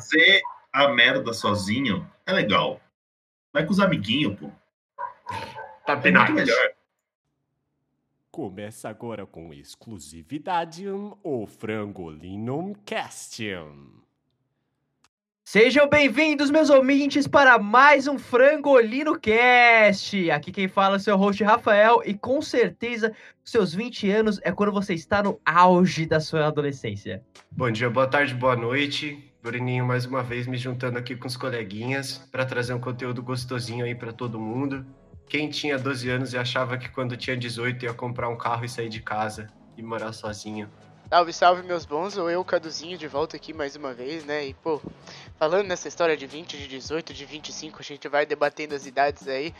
Fazer a merda sozinho é legal. Vai com os amiguinhos, pô. Tá É muito melhor. Começa agora com exclusividade o Frangolinum Cast. Sejam bem-vindos, meus ouvintes, para mais um Frangolino Cast. Aqui quem fala é o seu host Rafael e com certeza seus 20 anos é quando você está no auge da sua adolescência. Bom dia, boa tarde, boa noite. Bruninho mais uma vez me juntando aqui com os coleguinhas para trazer um conteúdo gostosinho aí para todo mundo. Quem tinha 12 anos e achava que quando tinha 18 ia comprar um carro e sair de casa e morar sozinho. Salve, salve, meus bons. Ou eu, Caduzinho, de volta aqui mais uma vez, né? E, pô, falando nessa história de 20, de 18, de 25, a gente vai debatendo as idades aí.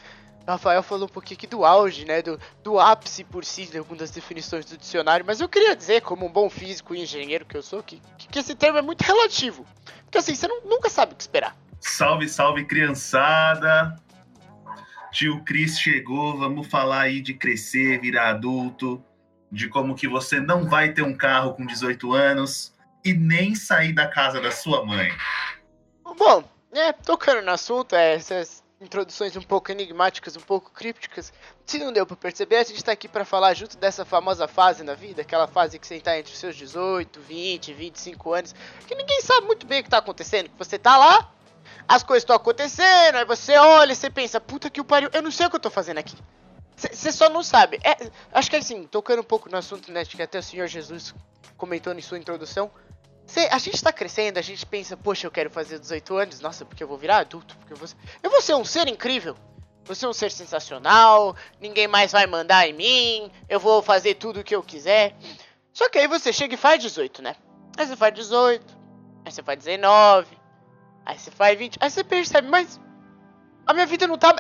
Rafael falou um pouquinho aqui do auge, né? Do, do ápice por si, de algumas definições do dicionário. Mas eu queria dizer, como um bom físico e engenheiro que eu sou, que, que, que esse termo é muito relativo. Porque assim, você não- nunca sabe o que esperar. Salve, salve, criançada. Tio Cris chegou, vamos falar aí de crescer, virar adulto, de como que você não vai ter um carro com 18 anos e nem sair da casa da sua mãe. Bom, é, tocando no assunto, é, essas introduções um pouco enigmáticas, um pouco crípticas. Se não deu pra perceber, a gente tá aqui pra falar junto dessa famosa fase na vida, aquela fase que você tá entre os seus 18, 20, 25 anos, que ninguém sabe muito bem o que tá acontecendo, que você tá lá, as coisas estão acontecendo, aí você olha e você pensa, puta que o pariu, eu não sei o que eu tô fazendo aqui. Você só não sabe. É, acho que assim, tocando um pouco no assunto, né, que até o Senhor Jesus comentou em sua introdução, Cê- a gente tá crescendo, a gente pensa, poxa, eu quero fazer 18 anos, nossa, porque eu vou virar adulto, porque eu vou ser... Eu vou ser um ser incrível, vou ser um ser sensacional, ninguém mais vai mandar em mim, eu vou fazer tudo o que eu quiser. Só que aí você chega e faz 18, né? Aí você faz 18, aí você faz 19, aí você faz 20, aí você percebe, mas a minha vida não tá...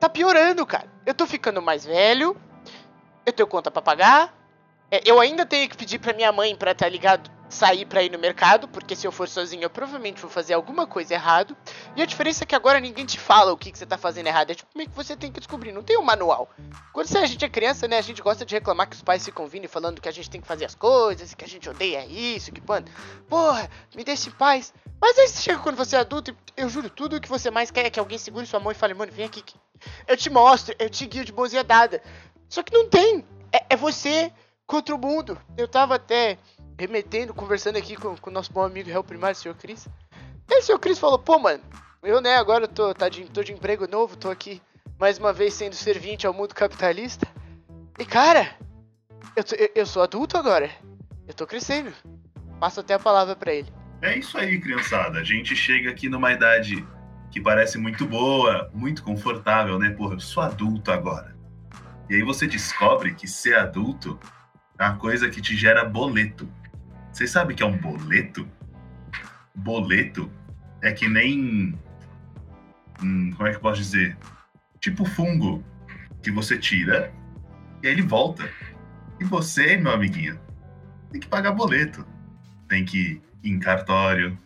Tá piorando, cara. Eu tô ficando mais velho, eu tenho conta pra pagar, é, eu ainda tenho que pedir pra minha mãe pra tá ligado sair pra ir no mercado, porque se eu for sozinho eu provavelmente vou fazer alguma coisa errado. E a diferença é que agora ninguém te fala o que, que você tá fazendo errado, é tipo meio que você tem que descobrir, não tem um manual. Quando você- a gente é criança, né, a gente gosta de reclamar que os pais ficam vindo e falando que a gente tem que fazer as coisas, que a gente odeia isso, que mano, porra, me deixe em paz. Mas aí você chega quando você é adulto e eu juro, tudo o que você mais quer é que alguém segure sua mão e fale, mano, vem aqui, eu te mostro, eu te guio de mãozinha dada. Só que não tem, é, é você contra o mundo. Eu tava até remetendo, conversando aqui com o nosso bom amigo réu primário, senhor Cris. Aí o senhor Cris falou, pô, mano, eu, né, agora tô, tá de, tô de emprego novo, tô aqui mais uma vez sendo servinte ao mundo capitalista. E, cara, eu, eu, eu sou adulto agora. Eu tô crescendo. Passo até a palavra pra ele. É isso aí, criançada. A gente chega aqui numa idade que parece muito boa, muito confortável, né? Porra, eu sou adulto agora. E aí você descobre que ser adulto é uma coisa que te gera boleto. Vocês sabem que é um boleto? Boleto é que nem. hum, como é que eu posso dizer? Tipo fungo que você tira e aí ele volta. E você, meu amiguinho, tem que pagar boleto. Tem que ir em cartório,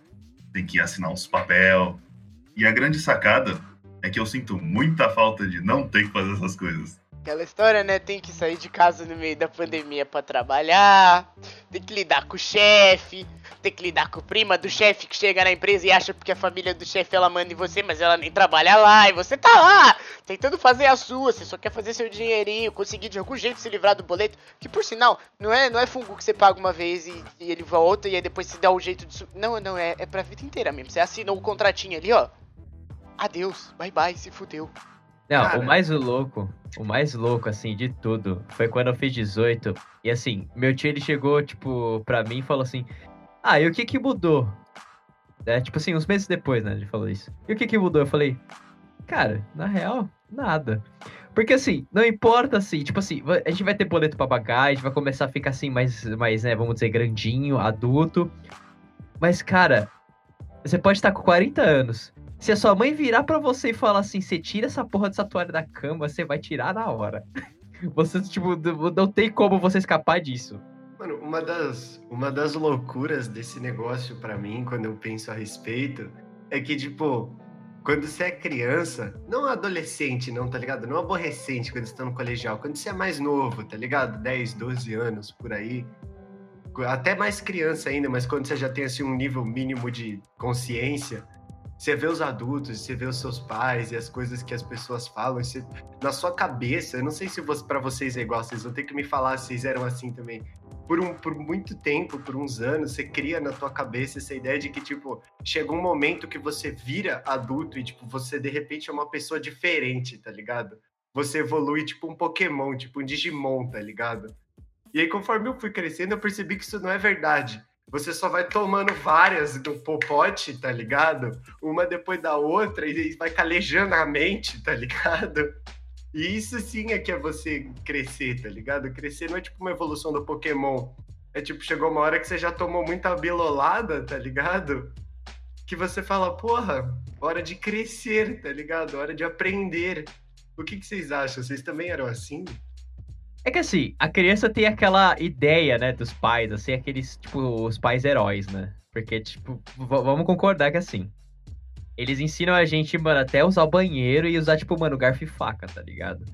tem que assinar uns papel. E a grande sacada é que eu sinto muita falta de não ter que fazer essas coisas. Aquela história, né? Tem que sair de casa no meio da pandemia pra trabalhar, tem que lidar com o chefe, tem que lidar com o prima do chefe que chega na empresa e acha porque a família do chefe ela manda em você, mas ela nem trabalha lá, e você tá lá, tentando fazer a sua, você só quer fazer seu dinheirinho, conseguir de algum jeito se livrar do boleto, que por sinal, não é, não é fungo que você paga uma vez e, e ele volta e aí depois você dá um jeito de. Não, não, é, é pra vida inteira mesmo. Você assina o contratinho ali, ó. Adeus, bye bye, se fudeu. Não, Cara. o mais louco, o mais louco, assim, de tudo, foi quando eu fiz 18. E assim, meu tio, ele chegou, tipo, pra mim e falou assim: Ah, e o que que mudou? É, tipo assim, uns meses depois, né, ele falou isso. E o que que mudou? Eu falei: Cara, na real, nada. Porque assim, não importa assim, tipo assim, a gente vai ter boleto pra pagar, a gente vai começar a ficar assim, mais, mais né, vamos dizer, grandinho, adulto. Mas, cara, você pode estar com 40 anos. Se a sua mãe virar pra você e falar assim, você tira essa porra dessa toalha da cama, você vai tirar na hora. Você, tipo, não tem como você escapar disso. Mano, uma das, uma das loucuras desse negócio pra mim, quando eu penso a respeito, é que, tipo, quando você é criança, não adolescente, não, tá ligado? Não aborrecente quando você tá no colegial, quando você é mais novo, tá ligado? 10, 12 anos por aí. até mais criança ainda, mas quando você já tem assim um nível mínimo de consciência, você vê os adultos, você vê os seus pais e as coisas que as pessoas falam, você, na sua cabeça, eu não sei se para vocês é igual, vocês vão ter que me falar se vocês eram assim também. Por, um, por muito tempo, por uns anos, você cria na tua cabeça essa ideia de que, tipo, chega um momento que você vira adulto e, tipo, você de repente é uma pessoa diferente, tá ligado? Você evolui, tipo, um Pokémon, tipo, um Digimon, tá ligado? E aí, conforme eu fui crescendo, eu percebi que isso não é verdade você só vai tomando várias do popote, tá ligado? Uma depois da outra e vai calejando a mente, tá ligado? E isso sim é que é você crescer, tá ligado? Crescer não é tipo uma evolução do Pokémon. É tipo, chegou uma hora que você já tomou muita bilolada, tá ligado? Que você fala, porra, hora de crescer, tá ligado? Hora de aprender. O que, que vocês acham? Vocês também eram assim? É que assim, a criança tem aquela ideia, né, dos pais, assim, aqueles, tipo, os pais heróis, né? Porque, tipo, vamos concordar que assim. Eles ensinam a gente, mano, até usar o banheiro e usar, tipo, mano, garfo e faca, tá ligado?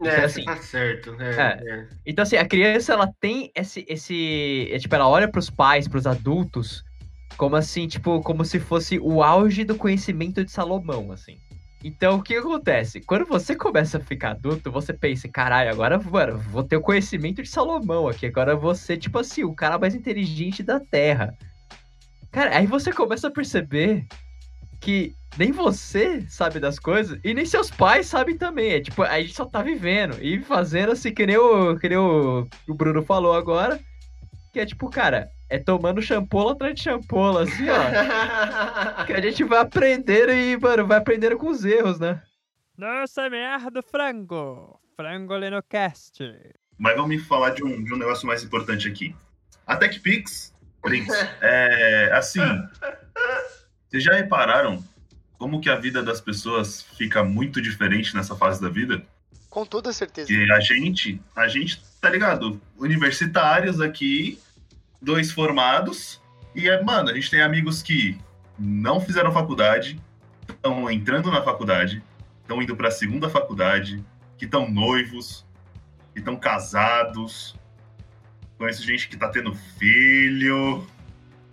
Então, é, assim, tá certo. É, é. É. Então, assim, a criança, ela tem esse, esse. É, tipo, ela olha pros pais, pros adultos, como assim, tipo, como se fosse o auge do conhecimento de Salomão, assim. Então, o que acontece? Quando você começa a ficar adulto, você pensa, caralho, agora, mano, vou ter o conhecimento de Salomão aqui. Agora você, tipo assim, o cara mais inteligente da Terra. Cara, aí você começa a perceber que nem você sabe das coisas e nem seus pais sabem também. É tipo, a gente só tá vivendo e fazendo assim, que nem o, que nem o, o Bruno falou agora. Que é tipo, cara, é tomando champola atrás de champola, assim, ó. que a gente vai aprendendo e, mano, vai aprendendo com os erros, né? Nossa merda, frango! Frango Lenocast. Mas vamos falar de um, de um negócio mais importante aqui. A TechPix, Prince, é assim. Vocês já repararam como que a vida das pessoas fica muito diferente nessa fase da vida? Com toda certeza. Que a gente, a gente, tá ligado? Universitários aqui, dois formados. E, é, mano, a gente tem amigos que não fizeram faculdade, estão entrando na faculdade, estão indo para a segunda faculdade, que estão noivos, que estão casados. Conheço gente que tá tendo filho.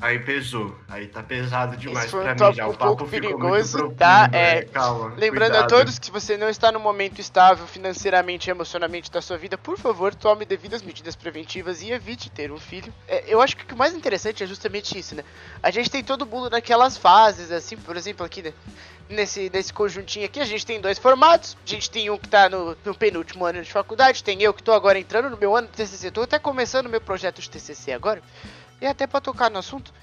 Aí pesou. Aí tá pesado demais Esse foi pra um mim tópico já. O um papo pouco ficou perigoso, profundo, tá? É, Calma. Lembrando cuidado. a todos que se você não está no momento estável financeiramente e emocionalmente da sua vida, por favor, tome devidas medidas preventivas e evite ter um filho. É, eu acho que o que mais interessante é justamente isso, né? A gente tem todo mundo naquelas fases, assim, por exemplo, aqui né? nesse, nesse conjuntinho aqui, a gente tem dois formatos. A gente tem um que tá no, no penúltimo ano de faculdade, tem eu que tô agora entrando no meu ano de TCC, tô até começando meu projeto de TCC agora. E até pra tocar no assunto,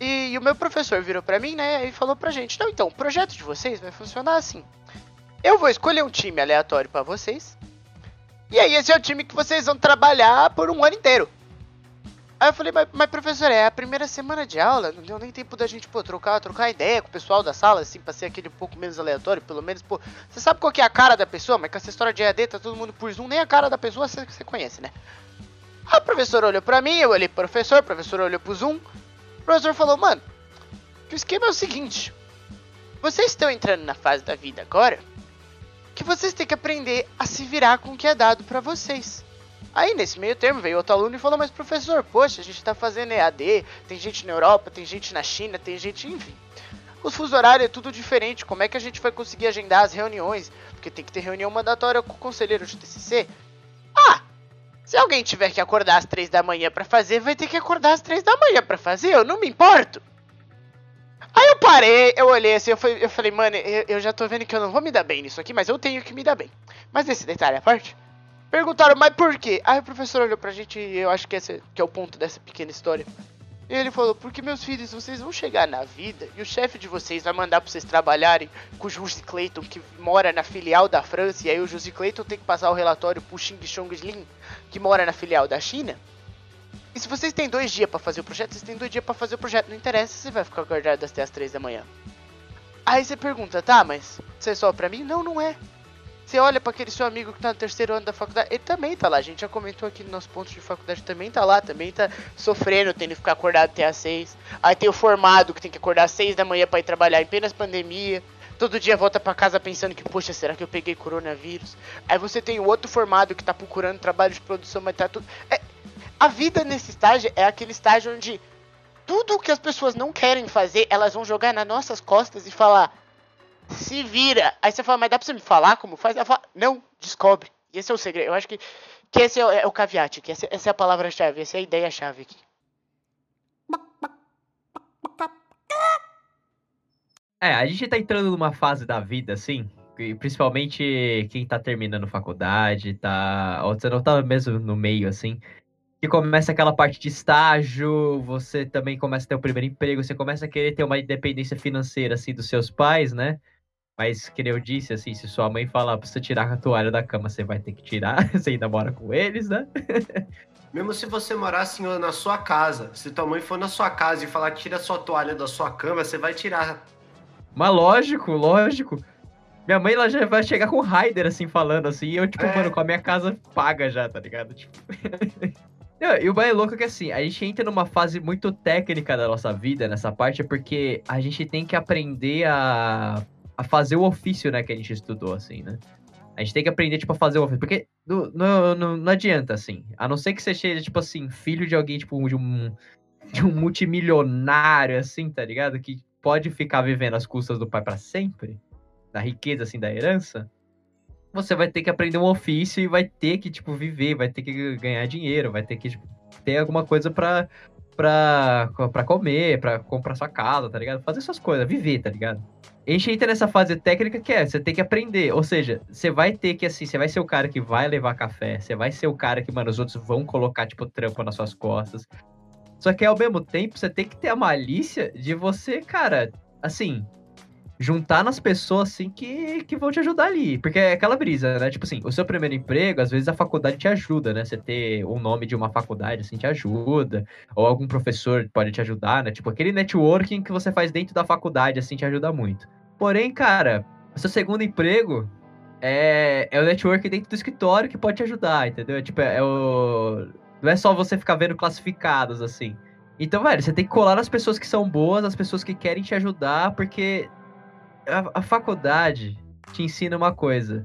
e, e o meu professor virou pra mim, né, e falou pra gente: Não, então, o projeto de vocês vai funcionar assim. Eu vou escolher um time aleatório pra vocês. E aí, esse é o time que vocês vão trabalhar por um ano inteiro. Aí eu falei, mas, mas professor, é a primeira semana de aula, não deu nem tempo da gente, pô, trocar, trocar ideia com o pessoal da sala, assim, pra ser aquele um pouco menos aleatório, pelo menos, pô. Você sabe qual que é a cara da pessoa, mas com essa história de EAD, tá todo mundo por Zoom, nem a cara da pessoa você, você conhece, né? Aí o professor olhou pra mim, eu olhei pro professor, o professor olhou pro Zoom, o professor falou, mano, o esquema é o seguinte: vocês estão entrando na fase da vida agora que vocês têm que aprender a se virar com o que é dado pra vocês. Aí nesse meio termo veio outro aluno e falou: Mas professor, poxa, a gente tá fazendo EAD, tem gente na Europa, tem gente na China, tem gente, enfim. Os fuso horários é tudo diferente. Como é que a gente vai conseguir agendar as reuniões? Porque tem que ter reunião mandatória com o conselheiro de TCC. Ah, se alguém tiver que acordar às três da manhã pra fazer, vai ter que acordar às três da manhã pra fazer. Eu não me importo. Aí eu parei, eu olhei assim, eu falei, eu falei mano, eu, eu já tô vendo que eu não vou me dar bem nisso aqui, mas eu tenho que me dar bem. Mas esse detalhe à parte. Perguntaram, mas por quê? Aí o professor olhou pra gente e eu acho que esse que é o ponto dessa pequena história. E ele falou, porque meus filhos, vocês vão chegar na vida e o chefe de vocês vai mandar pra vocês trabalharem com o Jussi Clayton, que mora na filial da França, e aí o Jussi Clayton tem que passar o relatório pro Xing Chong Lin, que mora na filial da China. E se vocês têm dois dias pra fazer o projeto, vocês têm dois dias pra fazer o projeto, não interessa se você vai ficar acordado até as três da manhã. Aí você pergunta, tá, mas você é só pra mim? Não, não é. Você olha para aquele seu amigo que tá no terceiro ano da faculdade, ele também tá lá. A gente já comentou aqui nos nossos pontos de faculdade, também tá lá, também tá sofrendo, tendo que ficar acordado até às seis. Aí tem o formado que tem que acordar às seis da manhã para ir trabalhar em plenas pandemia. Todo dia volta para casa pensando que, poxa, será que eu peguei coronavírus? Aí você tem o outro formado que tá procurando trabalho de produção, mas tá tudo. É, A vida nesse estágio é aquele estágio onde tudo que as pessoas não querem fazer, elas vão jogar nas nossas costas e falar: se vira. Aí você fala, mas dá pra você me falar como faz? Ela fala, não, descobre. Esse é o segredo. Eu acho que, que esse é o, é o caveat, que essa, essa é a palavra-chave, essa é a ideia-chave aqui. É, a gente tá entrando numa fase da vida, assim, principalmente quem tá terminando faculdade, tá. Ou você não tá mesmo no meio, assim. Que começa aquela parte de estágio, você também começa a ter o primeiro emprego, você começa a querer ter uma independência financeira, assim, dos seus pais, né? Mas, que eu disse, assim, se sua mãe falar pra você tirar a toalha da cama, você vai ter que tirar, você ainda mora com eles, né? Mesmo se você morasse na sua casa, se tua mãe for na sua casa e falar tira a sua toalha da sua cama, você vai tirar. Mas lógico, lógico. Minha mãe ela já vai chegar com o Raider, assim, falando assim, e eu, tipo, É. mano, com a minha casa paga já, tá ligado? Tipo. Não, e o mais louco é que assim, a gente entra numa fase muito técnica da nossa vida nessa parte, porque a gente tem que aprender a, a fazer o ofício, né, que a gente estudou, assim, né? A gente tem que aprender, tipo, a fazer o ofício. Porque não, não, não, adianta, assim. A não ser que você seja, tipo assim, filho de alguém, tipo, de um, de um multimilionário, assim, tá ligado? Que pode ficar vivendo às custas do pai pra sempre, da riqueza, assim, da herança. Você vai ter que aprender um ofício e vai ter que, tipo, viver, vai ter que ganhar dinheiro, vai ter que, tipo, ter alguma coisa pra, pra, pra comer, pra comprar sua casa, tá ligado? Fazer suas coisas, viver, tá ligado? Gente entra nessa fase técnica que é, você tem que aprender. Ou seja, você vai ter que, assim, você vai ser o cara que vai levar café, você vai ser o cara que, mano, os outros vão colocar, tipo, trampa nas suas costas. Só que ao mesmo tempo, você tem que ter a malícia de você, cara, assim, juntar nas pessoas, assim, que, que vão te ajudar ali. Porque é aquela brisa, né? Tipo assim, o seu primeiro emprego, às vezes a faculdade te ajuda, né? Você ter o nome de uma faculdade, assim, te ajuda. Ou algum professor pode te ajudar, né? Tipo, aquele networking que você faz dentro da faculdade, assim, te ajuda muito. Porém, cara, seu segundo emprego é, é o network dentro do escritório que pode te ajudar, entendeu? É, Tipo, é o... Não é só você ficar vendo classificados, assim. Então, velho, você tem que colar nas pessoas que são boas, as pessoas que querem te ajudar, porque a, a faculdade te ensina uma coisa.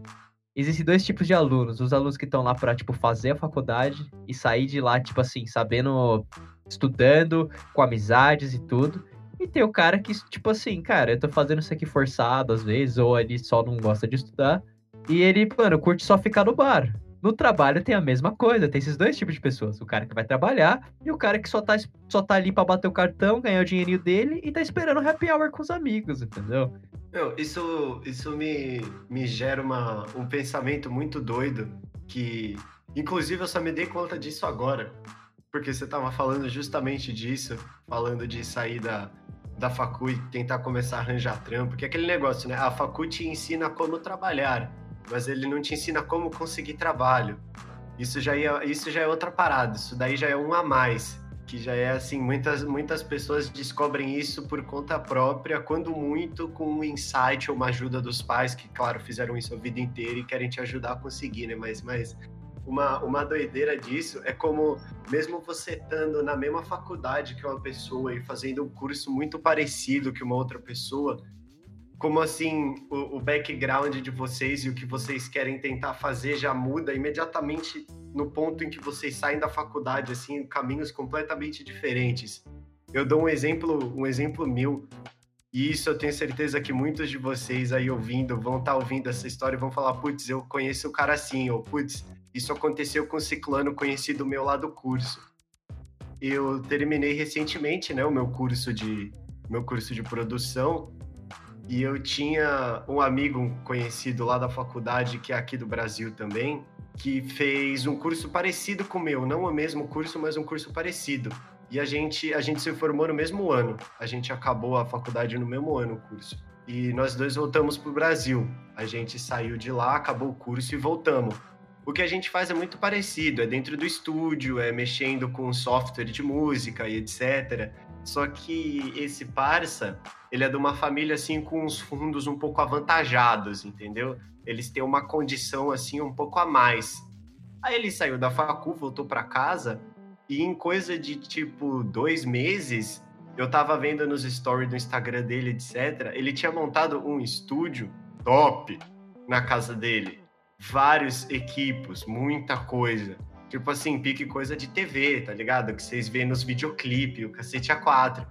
Existem dois tipos de alunos. Os alunos que estão lá pra, tipo, fazer a faculdade e sair de lá, tipo assim, sabendo, estudando, com amizades e tudo. E tem o cara que, tipo assim, cara, eu tô fazendo isso aqui forçado às vezes, ou ele só não gosta de estudar. E ele, mano, curte só ficar no bar. No trabalho tem a mesma coisa, tem esses dois tipos de pessoas. O cara que vai trabalhar e o cara que só tá, só tá ali pra bater o cartão, ganhar o dinheirinho dele e tá esperando o happy hour com os amigos, entendeu? Isso, isso me, me gera uma, um pensamento muito doido que, inclusive, eu só me dei conta disso agora. Porque você tava falando justamente disso, falando de sair da, da facu e tentar começar a arranjar trampo. Que é aquele negócio, né? A facu te ensina como trabalhar, mas ele não te ensina como conseguir trabalho. Isso já, é, isso já é outra parada, isso daí já é um a mais. Que já é assim, muitas, muitas pessoas descobrem isso por conta própria, quando muito com um insight ou uma ajuda dos pais, que, claro, fizeram isso a vida inteira e querem te ajudar a conseguir, né? Mas, mas uma, uma doideira disso é como, mesmo você estando na mesma faculdade que uma pessoa e fazendo um curso muito parecido que uma outra pessoa, como assim o, o background de vocês e o que vocês querem tentar fazer já muda imediatamente no ponto em que vocês saem da faculdade, assim, caminhos completamente diferentes. Eu dou um exemplo, um exemplo meu, e isso eu tenho certeza que muitos de vocês aí ouvindo vão estar ouvindo essa história e vão falar, putz, eu conheço o cara assim, ou putz, isso aconteceu com o ciclano conhecido meu lá do curso. Eu terminei recentemente, né, o meu curso de meu curso de produção e eu tinha um amigo conhecido lá da faculdade que é aqui do Brasil também, que fez um curso parecido com o meu, não o mesmo curso, mas um curso parecido. E a gente a gente se formou no mesmo ano. A gente acabou a faculdade no mesmo ano o curso. E nós dois voltamos para o Brasil. A gente saiu de lá, acabou o curso e voltamos. O que a gente faz é muito parecido, é dentro do estúdio, é mexendo com software de música e etc. Só que esse parça, ele é de uma família assim com uns fundos um pouco avantajados, entendeu? Eles têm uma condição assim um pouco a mais. Aí ele saiu da facu, voltou para casa e em coisa de tipo dois meses, eu tava vendo nos stories do Instagram dele, etc. Ele tinha montado um estúdio top na casa dele vários equipos, muita coisa. Tipo assim, pique coisa de TV, tá ligado? Que vocês veem nos videoclipes, o cacete A4.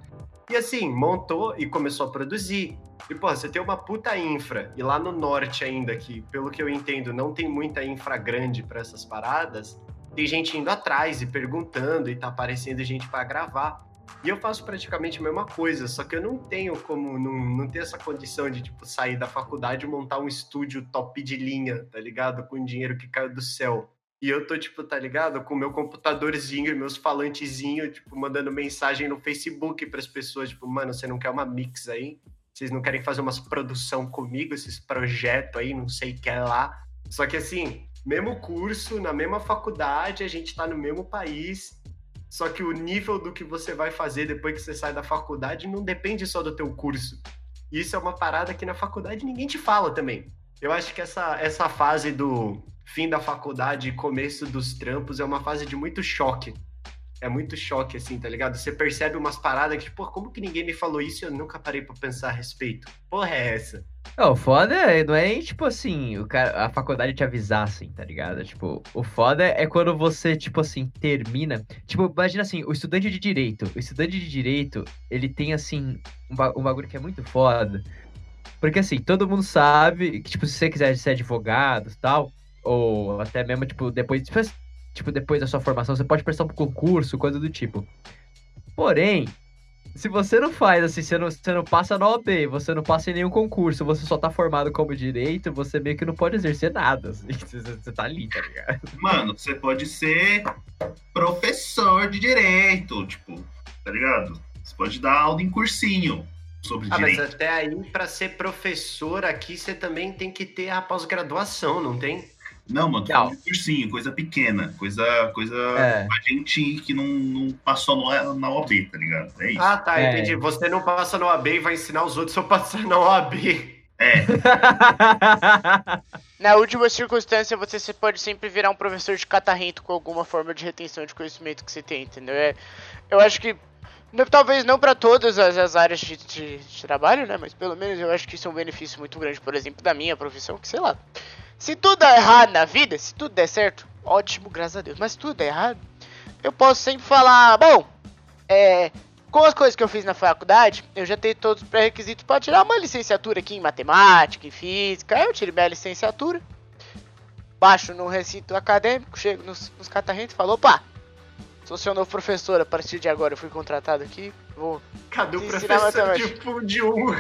E assim, montou e começou a produzir. E, pô, você tem uma puta infra, e lá no norte ainda, que pelo que eu entendo, não tem muita infra grande para essas paradas, tem gente indo atrás e perguntando, e tá aparecendo gente para gravar. E eu faço praticamente a mesma coisa, só que eu não tenho como, não, não ter essa condição de, tipo, sair da faculdade e montar um estúdio top de linha, tá ligado? Com dinheiro que caiu do céu. E eu tô, tipo, tá ligado? Com meu computadorzinho e meus falantezinhos, tipo, mandando mensagem no Facebook pras pessoas, tipo, mano, você não quer uma mix aí? Vocês não querem fazer umas produção comigo, esses projetos aí, não sei o que é lá. Só que assim, mesmo curso, na mesma faculdade, a gente tá no mesmo país. Só que o nível do que você vai fazer depois que você sai da faculdade não depende só do teu curso. Isso é uma parada que na faculdade ninguém te fala também. Eu acho que essa, essa fase do fim da faculdade e começo dos trampos é uma fase de muito choque. É muito choque, assim, tá ligado? Você percebe umas paradas que, pô, como que ninguém me falou isso e eu nunca parei pra pensar a respeito? Porra, é essa? Não, o foda é, não é nem, tipo assim, o cara, a faculdade te avisar, assim, tá ligado? Tipo, o foda é quando você, tipo assim, termina. Tipo, imagina assim, o estudante de direito. O estudante de direito, ele tem, assim, um, um bagulho que é muito foda. Porque, assim, todo mundo sabe que, tipo, se você quiser ser advogado e tal, ou até mesmo, tipo, depois, tipo, depois da sua formação, você pode prestar um concurso, coisa do tipo. Porém, se você não faz assim, você não, você não passa na OB, você não passa em nenhum concurso, você só tá formado como direito, você meio que não pode exercer nada. Assim, você, você tá ali, tá ligado? Mano, você pode ser professor de direito, tipo, tá ligado? Você pode dar aula em cursinho sobre ah, direito. mas até aí, para ser professor aqui, você também tem que ter a pós-graduação, não tem? Não, mano, tô falando de cursinho, coisa pequena, coisa, coisa É. pra gente que não, não passou no, na OAB, tá ligado? É isso. Ah, tá, É. entendi. Você não passa na OAB e vai ensinar os outros a passar na OAB. É, Na última circunstância, você se- pode sempre virar um professor de catarrento com alguma forma de retenção de conhecimento que você tem, entendeu? É, eu acho que, não- talvez não para todas as, as áreas de, de- de trabalho, né? Mas pelo menos eu acho que isso é um benefício muito grande, por exemplo, da minha profissão, que sei lá. Se tudo der errado na vida, se tudo der certo, ótimo, graças a Deus. Mas se tudo der errado, eu posso sempre falar, bom, é, com as coisas que eu fiz na faculdade, eu já tenho todos os pré-requisitos para tirar uma licenciatura aqui em matemática, em física. Aí eu tirei minha licenciatura, baixo no recinto acadêmico, chego nos, nos catarrentos e falo, opa, sou seu novo professor, a partir de agora eu fui contratado aqui, vou... Cadê o professor tipo de um?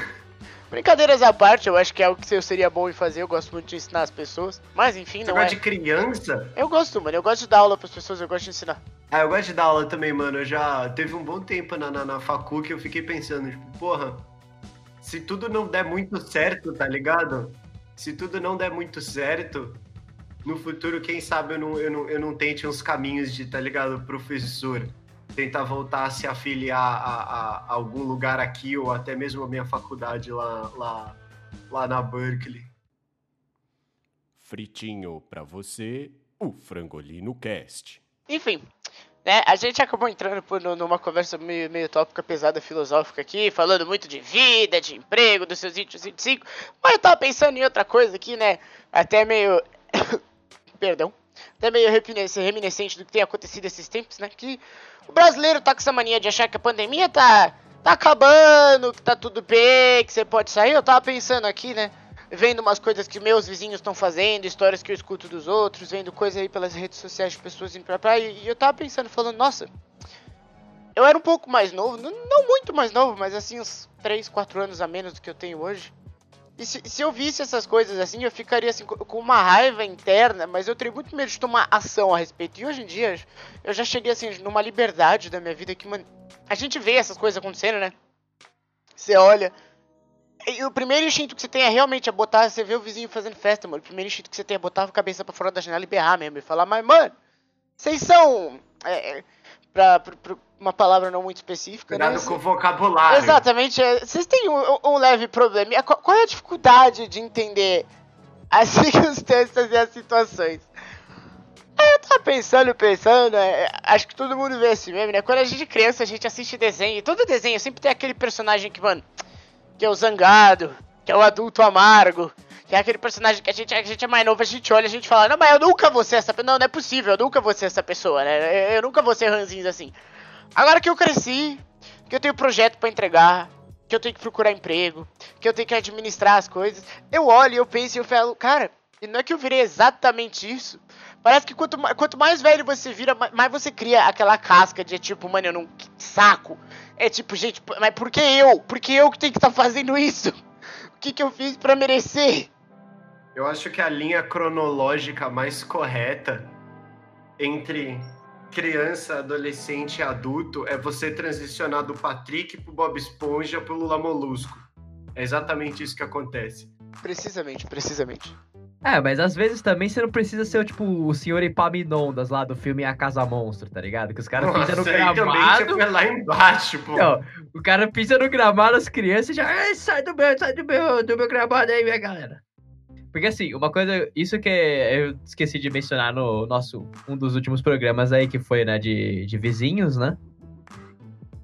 Brincadeiras à parte, eu acho que é algo que eu seria bom em fazer, eu gosto muito de ensinar as pessoas, mas enfim, Você não gosta é... de criança? Eu gosto, mano, eu gosto de dar aula pras pessoas, eu gosto de ensinar. Ah, eu gosto de dar aula também, mano. Eu já teve um bom tempo na, na, na facu que eu fiquei pensando, tipo, porra, se tudo não der muito certo, tá ligado? Se tudo não der muito certo, no futuro, quem sabe eu não, eu não, eu não tente uns caminhos de, tá ligado, professor. Tentar voltar a se afiliar a, a- a algum lugar aqui ou até mesmo a minha faculdade lá, lá, lá na Berkeley. Fritinho pra você, o Frangolino Cast. Enfim, né, a gente acabou entrando por, nu- numa conversa meio, meio tópica, pesada, filosófica aqui, falando muito de vida, de emprego, dos seus 20, 25, mas eu tava pensando em outra coisa aqui, né, até meio, perdão, até meio reminiscente, do que tem acontecido esses tempos, né, que o brasileiro tá com essa mania de achar que a pandemia tá, tá acabando, que tá tudo bem, que você pode sair, eu tava pensando aqui, né, vendo umas coisas que meus vizinhos estão fazendo, histórias que eu escuto dos outros, vendo coisa aí pelas redes sociais de pessoas indo pra praia, e eu tava pensando, falando, nossa, eu era um pouco mais novo, não muito mais novo, mas assim, uns 3, 4 anos a menos do que eu tenho hoje. E se, se eu visse essas coisas assim, eu ficaria assim, co- com uma raiva interna, mas eu teria muito medo de tomar ação a respeito. E hoje em dia, eu já cheguei assim, numa liberdade da minha vida que, mano, a gente vê essas coisas acontecendo, né? Você olha, e o primeiro instinto que você tem é realmente é botar, você vê o vizinho fazendo festa, mano. O primeiro instinto que você tem é botar a cabeça pra fora da janela e berrar mesmo. E falar, mas, mano, vocês são. É, pra uma palavra não muito específica, né? Cuidado com o vocabulário. Exatamente. é, Vocês têm um, um leve problema. Qual, é a dificuldade de entender as circunstâncias e as situações? Aí eu tava pensando, pensando, é, acho que todo mundo vê esse meme, né? Quando a gente é criança, a gente assiste desenho, e todo desenho sempre tem aquele personagem que, mano, que é o zangado, que é o adulto amargo, Que é aquele personagem que a gente, a gente é mais novo, a gente olha, a gente fala, não, mas eu nunca vou ser essa pessoa. Não, não é possível, eu nunca vou ser essa pessoa, né? Eu, eu nunca vou ser ranzinhos assim. Agora que eu cresci, que eu tenho projeto pra entregar, que eu tenho que procurar emprego, que eu tenho que administrar as coisas, eu olho, eu penso e eu falo, cara, e não é que eu virei exatamente isso. Parece que quanto, quanto mais velho você vira, ma- mais você cria aquela casca de tipo, mano, eu não. saco. É tipo, gente, mas por que eu? Por que eu que tenho que estar fazendo isso? O que, que eu fiz pra merecer? Eu acho que a linha cronológica mais correta entre criança, adolescente e adulto é você transicionar do Patrick pro Bob Esponja pro Lula Molusco. É exatamente isso que acontece. Precisamente, precisamente. É, mas às vezes também você não precisa ser, tipo, o senhor Epaminondas lá do filme A Casa Monstro, tá ligado? Que os caras pisam no também gramado. foi lá embaixo, pô. Não, o cara pisa no gramado, as crianças já. "Ai, sai do meu, sai do meu, do meu gramado aí, minha galera. Porque assim, uma coisa, isso que eu esqueci de mencionar no nosso, um dos últimos programas aí, que foi, né, de, de vizinhos, né?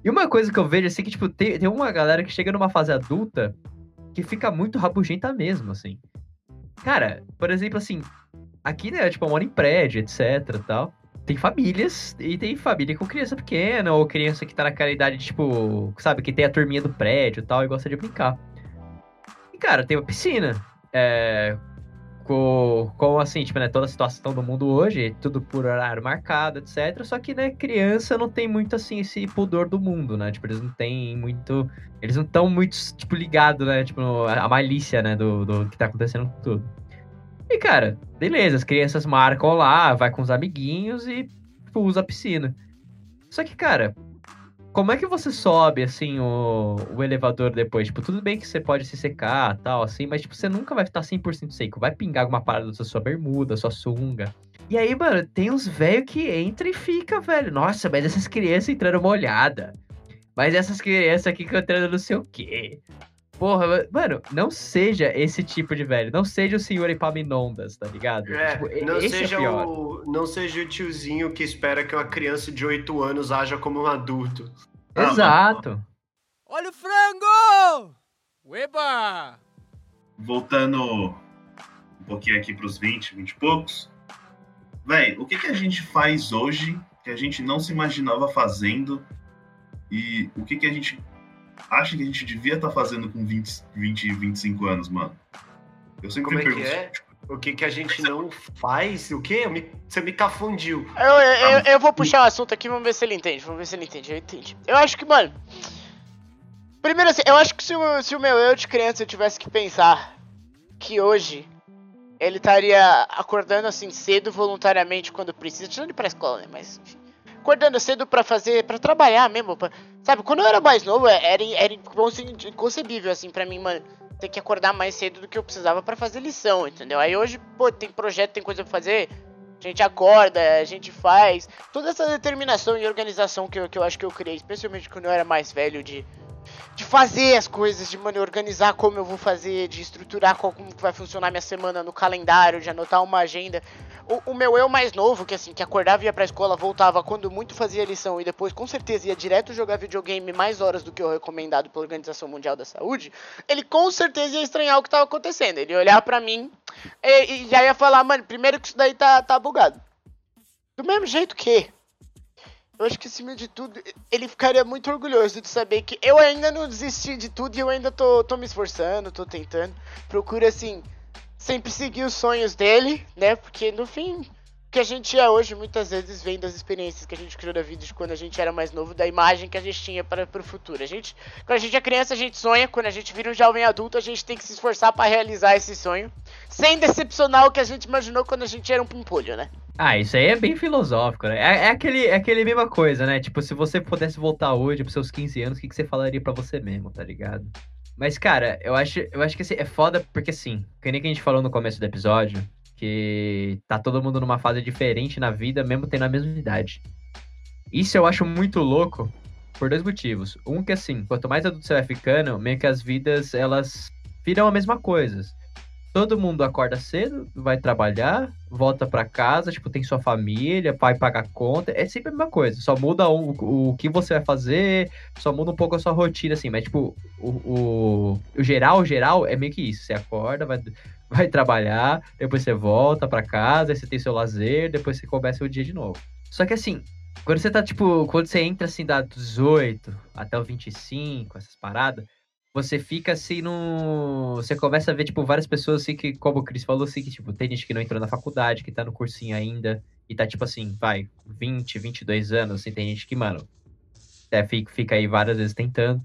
E uma coisa que eu vejo, assim, que, tipo, tem, tem uma galera que chega numa fase adulta que fica muito rabugenta mesmo, assim. Cara, por exemplo, assim, aqui, né, tipo, eu moro em prédio, etc tal. Tem famílias, e tem família com criança pequena, ou criança que tá naquela idade, tipo, sabe, que tem a turminha do prédio e tal, e gosta de brincar. E, cara, tem uma piscina. É. Com, com assim, tipo, né, toda a situação do mundo hoje, tudo por horário marcado, etc. Só que, né, criança não tem muito, assim, esse pudor do mundo, né? Tipo, eles não têm muito. Eles não estão muito, tipo, ligados, né? Tipo, a malícia, né, do, do que tá acontecendo com tudo. E, cara, beleza, as crianças marcam lá, vai com os amiguinhos e tipo, usa a piscina. Só que, cara, como é que você sobe, assim, o, o elevador depois? Tipo, tudo bem que você pode se secar tal, assim, mas, tipo, você nunca vai estar 100% seco. Vai pingar alguma parada da sua bermuda, sua sunga. E aí, mano, tem uns velhos que entra e fica, velho. Nossa, mas essas crianças entrando molhada. Mas essas crianças aqui que entrando não sei o quê. Porra, ma- mano, não seja esse tipo de velho. Não seja o senhor Epaminondas, tá ligado? É, Tipo, não, é seja pior. o, não seja o tiozinho que espera que uma criança de 8 anos haja como um adulto. Ah. Exato. Olha o frango! Ueba! voltando um pouquinho aqui pros 20, 20 e poucos. Véi, o que, que a gente faz hoje que a gente não se imaginava fazendo e o que, que a gente acha que a gente devia estar fazendo com 20, 20, 25 anos, mano? Eu sempre Como é que pergunto. é? O que, que a gente não faz? O quê? Eu me- você me confundiu. Eu, eu, eu, eu vou puxar o assunto aqui, vamos ver se ele entende. Vamos ver se ele entende. Eu entendi. Eu acho que, mano. Primeiro assim, eu acho que se o, se o meu eu de criança eu tivesse que pensar que hoje ele estaria acordando assim cedo voluntariamente quando precisa, tirando ele pra escola, né? Mas enfim, acordando cedo pra fazer, pra trabalhar mesmo. pra- sabe, quando eu era mais novo, era, era inconce- inconcebível assim pra mim, mano. Ter que acordar mais cedo do que eu precisava pra fazer lição, entendeu? Aí hoje, pô, tem projeto, tem coisa pra fazer. A gente acorda, a gente faz. Toda essa determinação e organização que eu, que eu acho que eu criei, especialmente quando eu era mais velho, de, de fazer as coisas, de mano, organizar como eu vou fazer, de estruturar como que vai funcionar minha semana no calendário, de anotar uma agenda. O, o meu eu mais novo, que assim, que acordava, ia pra escola, voltava quando muito fazia lição e depois com certeza ia direto jogar videogame mais horas do que o recomendado pela Organização Mundial da Saúde, ele com certeza ia estranhar o que tava acontecendo. Ele ia olhar pra mim e, e já ia falar, mano, primeiro que isso daí tá, tá bugado. Do mesmo jeito que. Eu acho que acima de tudo, ele ficaria muito orgulhoso de saber que eu ainda não desisti de tudo e eu ainda tô, tô me esforçando, tô tentando. Procuro, assim, sempre seguir os sonhos dele, né? Porque no fim, o que a gente é hoje muitas vezes vem das experiências que a gente criou da vida de quando a gente era mais novo, da imagem que a gente tinha para o futuro. A gente, quando a gente é criança, a gente sonha, quando a gente vira um jovem adulto, a gente tem que se esforçar para realizar esse sonho, sem decepcionar o que a gente imaginou quando a gente era um pimpolho, né? Ah, isso aí é bem filosófico, né? É, é aquele, é aquele mesma coisa, né? Tipo, se você pudesse voltar hoje pros seus 15 anos, o que, que você falaria pra você mesmo, tá ligado? Mas, cara, eu acho, eu acho que assim, é foda porque, assim, que nem que a gente falou no começo do episódio, que tá todo mundo numa fase diferente na vida, mesmo tendo a mesma idade. Isso eu acho muito louco por dois motivos. Um que, assim, quanto mais adulto você vai ficando, meio que as vidas, elas viram a mesma coisa. Todo mundo acorda cedo, vai trabalhar, volta pra casa, tipo, tem sua família, pai paga conta, é sempre a mesma coisa. Só muda o, o que você vai fazer, só muda um pouco a sua rotina, assim, mas, tipo, o, o, o geral, geral é meio que isso. Você acorda, vai, vai trabalhar, depois você volta pra casa, você tem seu lazer, depois você começa o dia de novo. Só que assim, quando você tá, tipo, quando você entra assim da 18 até o 25, essas paradas, você fica assim no. Você começa a ver, tipo, várias pessoas assim que, como o Cris falou, assim, que, tipo, tem gente que não entrou na faculdade, que tá no cursinho ainda, e tá, tipo assim, vai, 20, 22 anos, assim, tem gente que, mano, é, fica, fica aí várias vezes tentando.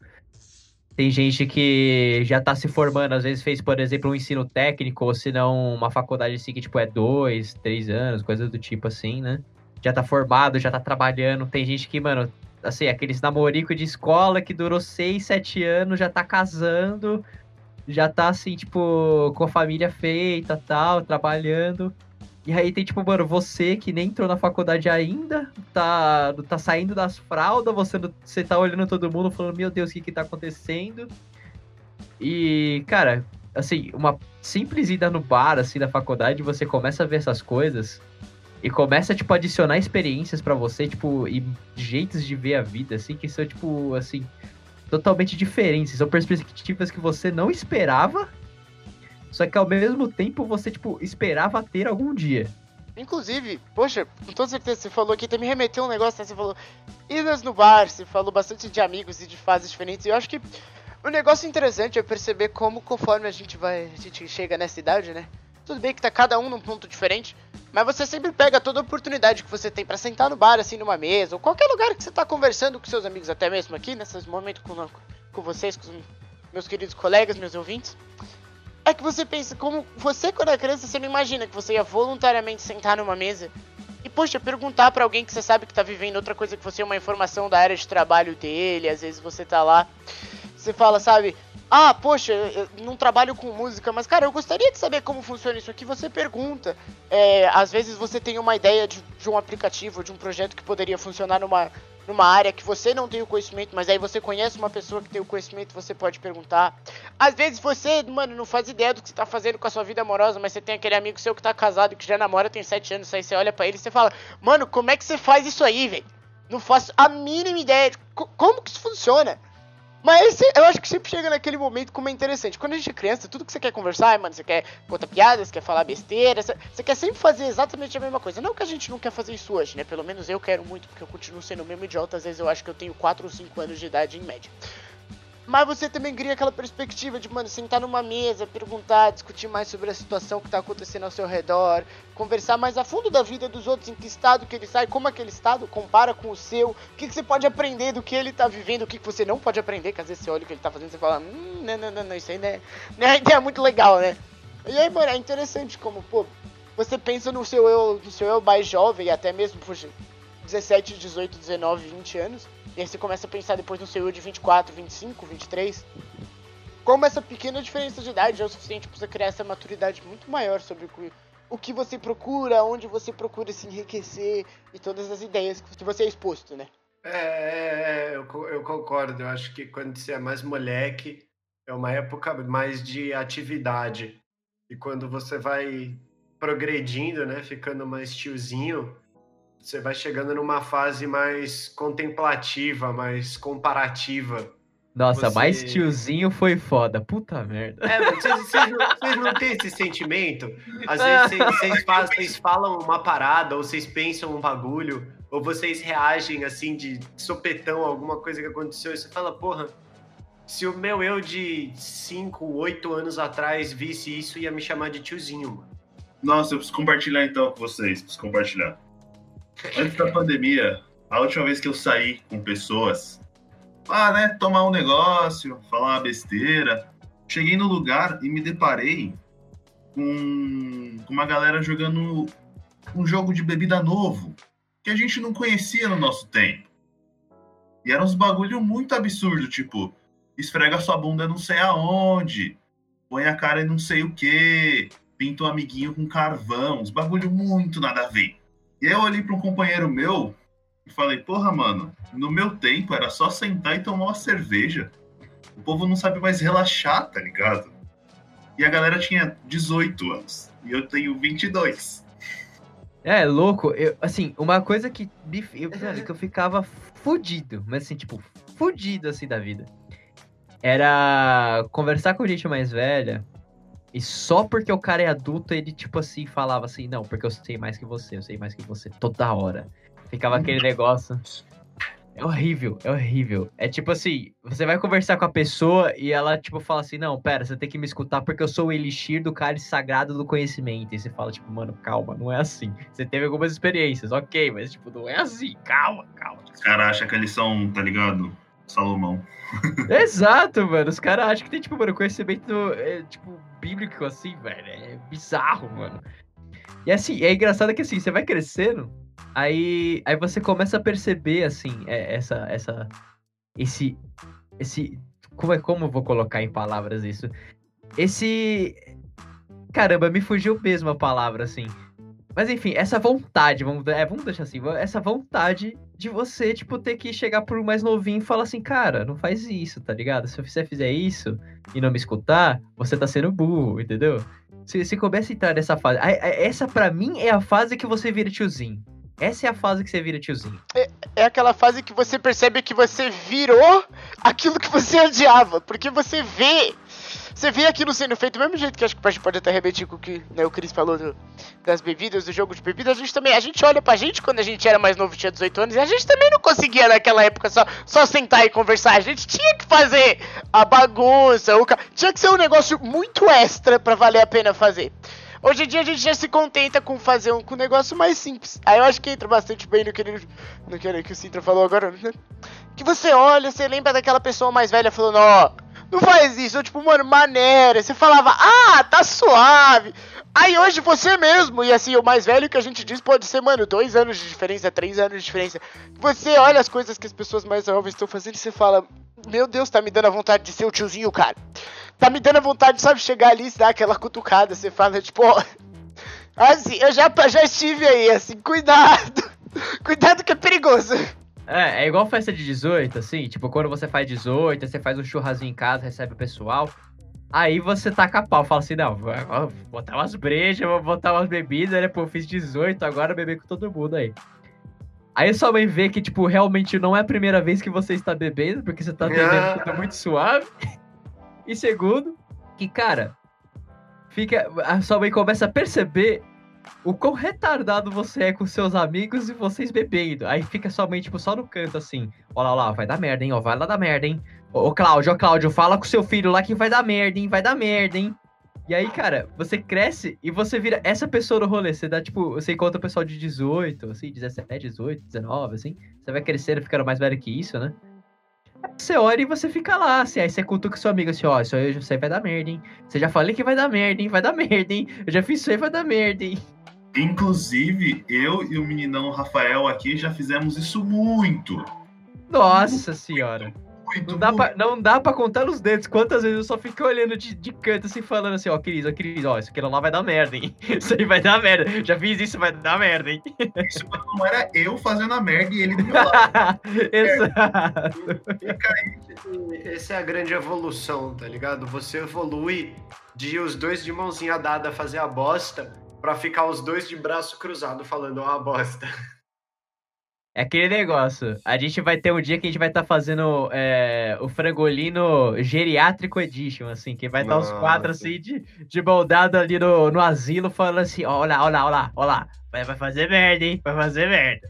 Tem gente que já tá se formando, às vezes fez, por exemplo, um ensino técnico, ou se não, uma faculdade assim que, tipo, é dois, três anos, coisas do tipo assim, né? Já tá formado, já tá trabalhando. Tem gente que, mano, assim, aqueles namorico de escola que durou seis, sete anos, já tá casando, já tá, assim, tipo, com a família feita, tal, trabalhando. E aí tem, tipo, mano, você que nem entrou na faculdade ainda, tá, tá saindo das fraldas, você, você tá olhando todo mundo falando, meu Deus, o que que tá acontecendo? E, cara, assim, uma simples ida no bar, assim, da faculdade, você começa a ver essas coisas e começa, tipo, a adicionar experiências para você, tipo, e jeitos de ver a vida, assim, que são, tipo, assim, totalmente diferentes. São perspectivas que você não esperava só que ao mesmo tempo você, tipo, esperava ter algum dia. Inclusive, poxa, com toda certeza você falou aqui, até me remeteu um negócio, né? Você falou idas no bar, você falou bastante de amigos e de fases diferentes. E eu acho que o negócio interessante é perceber como, conforme a gente vai, a gente chega nessa idade, né? Tudo bem que tá cada um num ponto diferente, mas você sempre pega toda oportunidade que você tem para sentar no bar, assim, numa mesa, ou qualquer lugar que você tá conversando com seus amigos, até mesmo aqui, nesses momentos com, com vocês, com meus queridos colegas, meus ouvintes é que você pensa, como você quando é criança, você não imagina que você ia voluntariamente sentar numa mesa e, poxa, perguntar para alguém que você sabe que tá vivendo outra coisa que você, uma informação da área de trabalho dele, às vezes você tá lá, você fala, sabe, ah, poxa, eu não trabalho com música, mas cara, eu gostaria de saber como funciona isso aqui. Você pergunta. É, às vezes você tem uma ideia de, de um aplicativo, de um projeto que poderia funcionar numa, numa área que você não tem o conhecimento, mas aí você conhece uma pessoa que tem o conhecimento, você pode perguntar. Às vezes você, mano, não faz ideia do que você tá fazendo com a sua vida amorosa, mas você tem aquele amigo seu que tá casado, que já namora, tem 7 anos, aí você olha para ele e você fala, mano, como é que você faz isso aí, velho? Não faço a mínima ideia de como que isso funciona. Mas eu acho que sempre chega naquele momento como é interessante. Quando a gente é criança, tudo que você quer conversar, mano, você quer contar piadas, quer falar besteira, você quer sempre fazer exatamente a mesma coisa. Não que a gente não quer fazer isso hoje, né? Pelo menos eu quero muito, porque eu continuo sendo o mesmo idiota. Às vezes eu acho que eu tenho 4 ou 5 anos de idade em média. Mas você também cria aquela perspectiva de, mano, sentar numa mesa, perguntar, discutir mais sobre a situação que tá acontecendo ao seu redor, conversar mais a fundo da vida dos outros, em que estado que ele sai, como aquele estado compara com o seu, o que, que você pode aprender do que ele tá vivendo, o que, que você não pode aprender, que às vezes você olha o que ele tá fazendo e você fala, hum, não, não, não, não, isso aí não é, não é ideia muito legal, né? E aí, mano, é interessante como, pô, você pensa no seu eu, no seu eu mais jovem, até mesmo, puxa, 17, 18, 19, 20 anos, e aí você começa a pensar depois no seu eu de 24, 25, 23. Como essa pequena diferença de idade é o suficiente para você criar essa maturidade muito maior sobre o que você procura, onde você procura se enriquecer e todas as ideias que você é exposto, né? É, é, é eu, eu concordo. Eu acho que quando você é mais moleque, é uma época mais de atividade. E quando você vai progredindo, né, ficando mais tiozinho, você vai chegando numa fase mais contemplativa, mais comparativa. Nossa, você... mais tiozinho foi foda. Puta merda. É, vocês, vocês, não, vocês não têm esse sentimento? Às vezes vocês, vocês, vocês, falam uma parada, ou vocês pensam um bagulho, ou vocês reagem assim de sopetão a alguma coisa que aconteceu, e você fala, porra, se o meu eu de 5, 8 anos atrás visse isso, ia me chamar de tiozinho, mano. Nossa, eu preciso compartilhar então com vocês, preciso compartilhar. Antes da pandemia, a última vez que eu saí com pessoas, ah, né, tomar um negócio, falar uma besteira, cheguei no lugar e me deparei com, uma galera jogando um jogo de bebida novo que a gente não conhecia no nosso tempo. E eram uns bagulho muito absurdo, tipo, esfrega sua bunda não sei aonde, põe a cara em não sei o que, pinta um amiguinho com carvão, uns bagulho muito nada a ver. E eu olhei para um companheiro meu e falei, porra, mano, no meu tempo era só sentar e tomar uma cerveja. O povo não sabe mais relaxar, tá ligado? E a galera tinha 18 anos. E eu tenho 22. É, louco. Eu, assim, uma coisa que, me, eu, que eu ficava fudido, mas assim, tipo, fudido assim da vida. Era conversar com gente mais velha E só porque o cara é adulto, ele, tipo assim, falava assim, não, porque eu sei mais que você, eu sei mais que você, toda hora. Ficava aquele negócio. É horrível, é horrível. É tipo assim, você vai conversar com a pessoa e ela, tipo, fala assim, não, pera, você tem que me escutar porque eu sou o elixir do cálice sagrado do conhecimento. E você fala, tipo, mano, calma, não é assim. Você teve algumas experiências, ok, mas, tipo, não é assim, calma, calma. Os caras acham que eles são, tá ligado? Salomão. Exato, mano. Os caras acham que tem, tipo, mano, conhecimento, é, tipo, bíblico, assim, velho. É bizarro, mano. E assim, é engraçado que assim, você vai crescendo, aí, aí você começa a perceber, assim, é, essa, essa, esse, esse, como é, como eu vou colocar em palavras isso? Esse, caramba, me fugiu mesmo a palavra, assim. Mas enfim, essa vontade, vamos, é, vamos deixar assim, essa vontade de você, tipo, ter que chegar pro mais novinho e falar assim, cara, não faz isso, tá ligado? Se você fizer isso e não me escutar, você tá sendo burro, entendeu? Se você começa a entrar nessa fase. a- a- Essa, pra mim, é a fase que você vira tiozinho. Essa é a fase que você vira tiozinho. É aquela fase que você percebe que você virou aquilo que você odiava. Porque você vê. Você vê aquilo sendo feito do mesmo jeito que acho que a gente pode até repetir com o que né, o Chris falou do- das bebidas, do jogo de bebidas. A gente também. A gente olha pra gente quando a gente era mais novo, tinha 18 anos, e a gente também não conseguia naquela época só, só sentar e conversar. A gente tinha que fazer a bagunça, o ca... tinha que ser um negócio muito extra pra valer a pena fazer. Hoje em dia a gente já se contenta com fazer um, com um negócio mais simples. Aí eu acho que entra bastante bem no que, ele, no que, ele- que o Sintra falou agora, né? Que você olha, você lembra daquela pessoa mais velha falando, ó, não faz isso, eu, tipo, mano, maneira. Você falava, ah, tá suave. Aí hoje você mesmo, e assim, o mais velho que a gente diz pode ser, mano, dois anos de diferença, três anos de diferença. Você olha as coisas que as pessoas mais jovens estão fazendo e você fala, meu Deus, tá me dando a vontade de ser o tiozinho, cara. Tá me dando a vontade, sabe, chegar ali e dar aquela cutucada. Você fala, tipo, ó. Assim, eu já, já estive aí, assim, cuidado. Cuidado que é perigoso. É, é igual festa de 18, assim, tipo, quando você faz 18, aí você faz um churrasinho em casa, recebe o pessoal. Aí você taca a pau, fala assim, não, vou botar umas brejas, vou botar umas bebidas, né? Pô, eu fiz 18, agora beber com todo mundo aí. Aí sua mãe vê que, tipo, realmente não é a primeira vez que você está bebendo, porque você tá bebendo tudo muito suave. E segundo, que, cara, fica. A sua mãe começa a perceber o quão retardado você é com seus amigos e vocês bebendo. Aí fica sua mãe, tipo, só no canto, assim. Ó lá, lá, vai dar merda, hein? Ó, vai lá dar merda, hein? Ô, Cláudio, ô Cláudio, fala com seu filho lá que vai dar merda, hein? Vai dar merda, hein? E aí, cara, você cresce e você vira essa pessoa no rolê. Você dá, tipo, você encontra o pessoal de 18, assim, 17, 18, 19, assim. Você vai crescendo, ficando mais velho que isso, né? Você olha e você fica lá, assim, aí você cutuca seu amigo assim, ó, isso aí, isso aí vai dar merda, hein? Você já falei que vai dar merda, hein? Vai dar merda, hein? Eu já fiz isso aí, vai dar merda, hein? Inclusive, eu e o meninão Rafael aqui já fizemos isso muito. Nossa senhora. Muito, Não dá, muito. pra, não dá pra contar nos dedos quantas vezes eu só fico olhando de, de canto assim, falando assim, ó, Cris, ó, Cris, ó, isso aqui lá vai dar merda, hein? Isso aí vai dar merda. Já fiz isso, vai dar merda, hein? Isso não era eu fazendo a merda e ele do meu lado. Exato. Essa é a grande evolução, tá ligado? Você evolui de os dois de mãozinha dada fazer a bosta pra ficar os dois de braço cruzado falando ó a bosta. É aquele negócio. A gente vai ter um dia que a gente vai estar fazendo é, o frangolino geriátrico edition, assim, que vai estar os quatro, assim, de, de mão dada ali no, no asilo, falando assim, ó, olha lá, olha lá, olha lá. Vai, vai fazer merda, hein? Vai fazer merda.